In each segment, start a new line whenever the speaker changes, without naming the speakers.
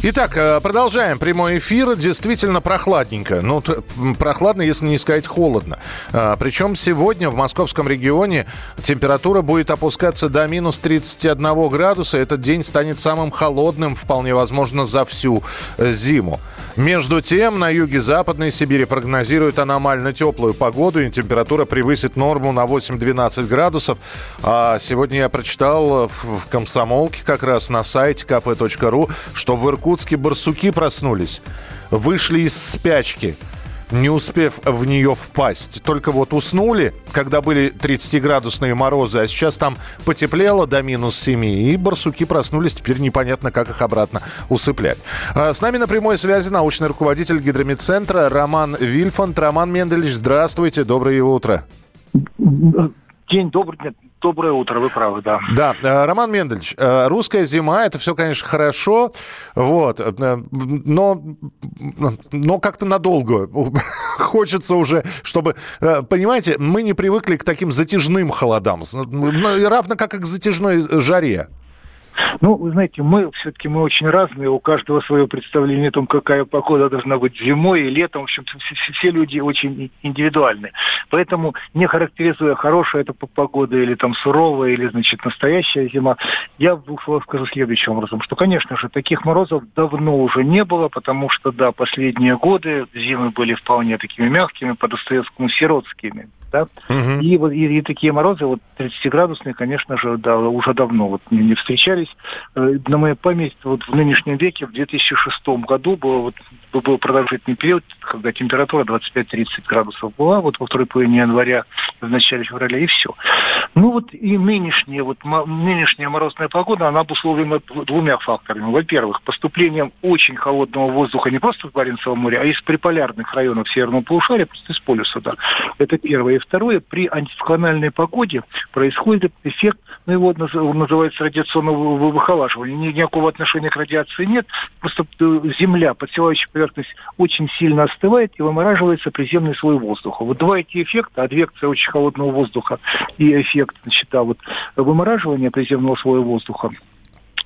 Итак, э, продолжаем прямой эфир. Действительно прохладненько. Ну, прохладно, если не сказать холодно. А, Причем сегодня в московском регионе температура будет опускаться до минус 31 градуса. Этот день станет самым холодным, вполне возможно, за всю э, зиму. Между тем, на юге Западной Сибири прогнозируют аномально теплую погоду, и температура превысит норму на 8-12 градусов. А сегодня я прочитал в, «Комсомолке» как раз на сайте kp.ru, что в Иркутске барсуки проснулись, вышли из спячки не успев в нее впасть. Только вот уснули, когда были 30-градусные морозы, а сейчас там потеплело до минус 7, и барсуки проснулись, теперь непонятно, как их обратно усыплять. А С нами на прямой связи научный руководитель гидромедцентра Роман Вильфанд. Роман Менделевич, здравствуйте, доброе утро.
День добрый, доброе утро, вы правы, да.
Да, э, Роман Менделевич, э, русская зима, это все, конечно, хорошо, вот, э, но, но как-то надолго хочется уже, чтобы, понимаете, мы не привыкли к таким затяжным холодам, ну, равно как и к затяжной жаре.
Ну, вы знаете, мы все-таки мы очень разные, у каждого свое представление о том, какая погода должна быть зимой и летом. В общем, все, все- люди очень индивидуальны. Поэтому, не характеризуя, хорошая это погода или там суровая, или, значит, настоящая зима, я в двух словах скажу следующим образом, что, конечно же, таких морозов давно уже не было, потому что, да, последние годы зимы были вполне такими мягкими, по Достоевскому сиротскими. Да?
Мгм.
И, вот, и, и такие морозы, вот 30-градусные, конечно же, да, уже давно вот не, не встречались. Э, На моей памяти вот в нынешнем веке, в 2006 году был, вот, был продолжительный период, когда температура 25-30 градусов была, вот во второй половине января, в начале февраля, и все. Ну вот и нынешняя, вот, нынешняя морозная погода, она обусловлена дв- двумя факторами. Во-первых, поступлением очень холодного воздуха не просто в Баренцевом море, а из приполярных районов северного полушария, просто из полюса, да. Это первое. И второе, при антициклональной погоде происходит эффект, ну его называется радиационного вы- выхолаживания. Ни- Никакого отношения к радиации нет. Просто э, земля, подсевающая поверхность, очень сильно остывает и вымораживается приземный слой воздуха. Вот два эти эффекта, адвекция очень холодного воздуха и эффект, значит, да, вот вымораживания приземного слоя воздуха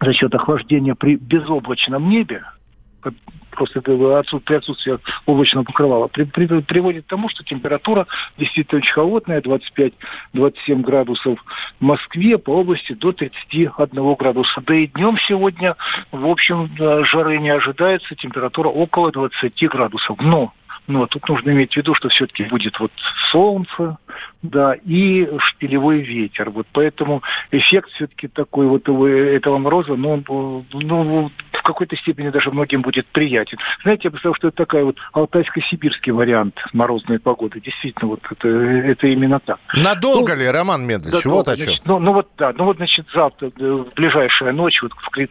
за счет охлаждения при безоблачном небе, просто при отсутствии облачного покрывала, при- при- приводит к тому, что температура действительно очень холодная, 25-27 градусов в Москве, по области до 31 градуса. Да и днем сегодня, в общем, да, жары не ожидается, температура около 20 градусов. Но но тут нужно иметь в виду, что все-таки будет вот солнце, да, и шпилевой ветер. Вот поэтому эффект все-таки такой вот его- этого мороза, ну, ну, в какой-то степени даже многим будет приятен. Знаете, я бы сказал, что это такая вот алтайско-сибирский вариант морозной погоды. Действительно, вот это, это именно так.
Надолго ли, Роман Менделевич?
Да,
вот о чем.
значит, ну, ну вот, да, ну вот, значит, завтра, э, в ближайшая ночь, вот в Кре-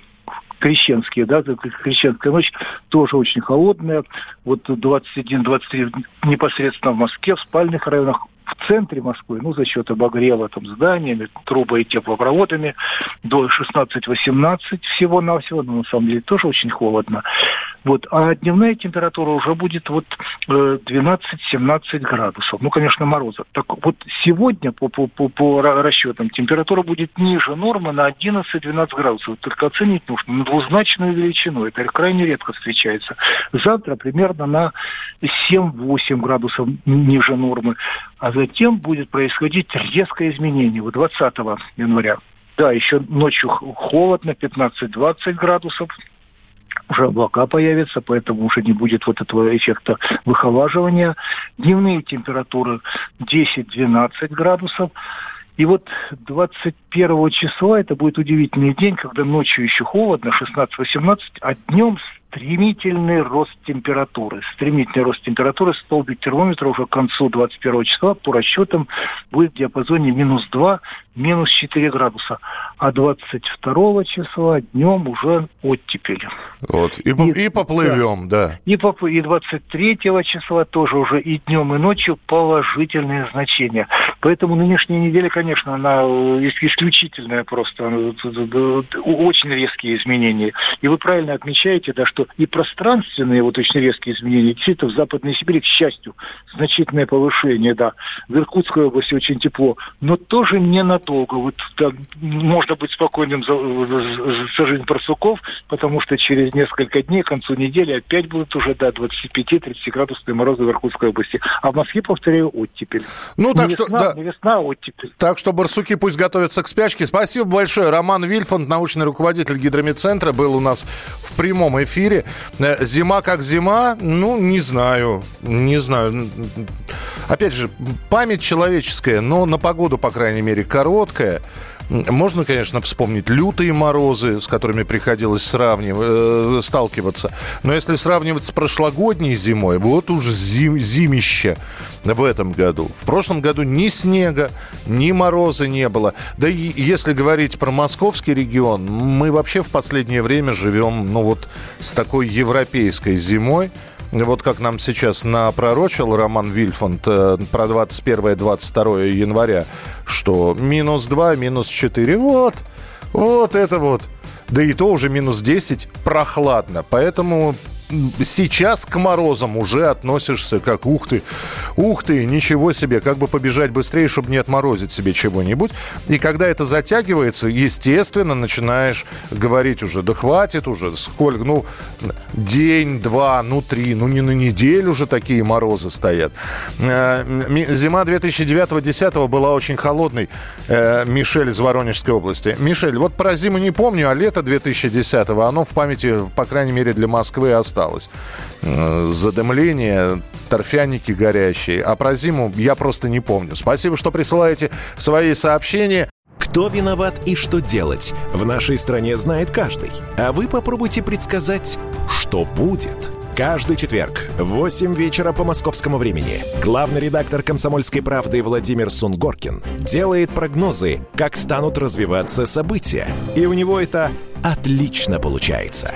крещенские, да, крещенская ночь тоже очень холодная. Вот 21-23 непосредственно в Москве, в спальных районах, в центре Москвы, ну, за счет обогрева там зданиями, трубой и теплопроводами, до 16-18 всего-навсего, но на самом деле тоже очень холодно. Вот. А дневная температура уже будет вот э, 12-17 градусов. Ну, конечно, мороза. Так вот сегодня по, по, по, по ра- расчетам температура будет ниже нормы на 11-12 градусов. Только оценить нужно на двузначную величину. Это крайне редко встречается. Завтра примерно на 7-8 градусов ниже нормы. А затем будет происходить резкое изменение. Вот 20 января. Да, еще ночью холодно, 15-20 градусов уже облака появятся, поэтому уже не будет вот этого эффекта выхолаживания. Дневные температуры 10-12 градусов. И вот 21 числа это будет удивительный день, когда ночью еще холодно, 16-18, а днем стремительный рост температуры. Стремительный рост температуры. Столбик термометра уже к концу 21 числа по расчетам будет в диапазоне минус 2, минус 4 градуса. А 22 числа днем уже оттепель.
Вот. И, и, и поплывем, да. да.
И, поп... и 23 числа тоже уже и днем, и ночью положительные значения. Поэтому нынешняя неделя, конечно, она э, исключительная просто. Очень резкие изменения. И вы правильно отмечаете, да, что и пространственные вот очень резкие изменения, действительно, в Западной Сибири, к счастью, значительное повышение, да. В Иркутской области очень тепло, но тоже ненадолго. Вот так, можно быть спокойным за, за, за жизнь барсуков, потому что через несколько дней, к концу недели, опять будут уже до да, 25-30 градусные морозы в Иркутской области. А в Москве, повторяю, оттепель.
Ну, так не что, весна,
да. не весна, а оттепель.
Так что барсуки пусть готовятся к спячке. Спасибо большое. Роман Вильфанд, научный руководитель гидромедцентра, был у нас в прямом эфире. Э, зима как зима, ну, не знаю, не знаю. Опять же, память человеческая, но на погоду, по крайней мере, короткая. Можно, конечно, вспомнить лютые морозы, с которыми приходилось сравнивать, э, сталкиваться. Но если сравнивать с прошлогодней зимой, вот уж зим, зимище в этом году. В прошлом году ни снега, ни мороза не было. Да и если говорить про московский регион, мы вообще в последнее время живем, ну вот, с такой европейской зимой. Вот как нам сейчас напророчил Роман Вильфанд э, про 21-22 января, что минус 2, минус 4. Вот, вот это вот. Да и то уже минус 10 прохладно. Поэтому сейчас к морозам уже относишься как ух ты, ух ты, ничего себе, как бы побежать быстрее, чтобы не отморозить себе чего-нибудь. И когда это затягивается, естественно, начинаешь говорить уже, да хватит уже, сколько, ну, день, два, ну, три, ну, не на неделю уже такие морозы стоят. Э, зима 2009-2010 была очень холодной. Э, Мишель из Воронежской области. Мишель, вот про зиму не помню, а лето 2010 оно в памяти, по крайней мере, для Москвы осталось осталось. Э, задымление, торфяники горящие. А про зиму я просто не помню. Спасибо, что присылаете свои сообщения.
Кто виноват и что делать, в нашей стране знает каждый. А вы попробуйте предсказать, что будет. Каждый четверг в 8 вечера по московскому времени главный редактор «Комсомольской правды» Владимир Сунгоркин делает прогнозы, как станут развиваться события. И у него это отлично получается.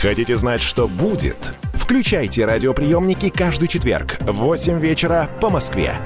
Хотите знать, что будет? Включайте радиоприемники каждый четверг в 8 вечера по Москве.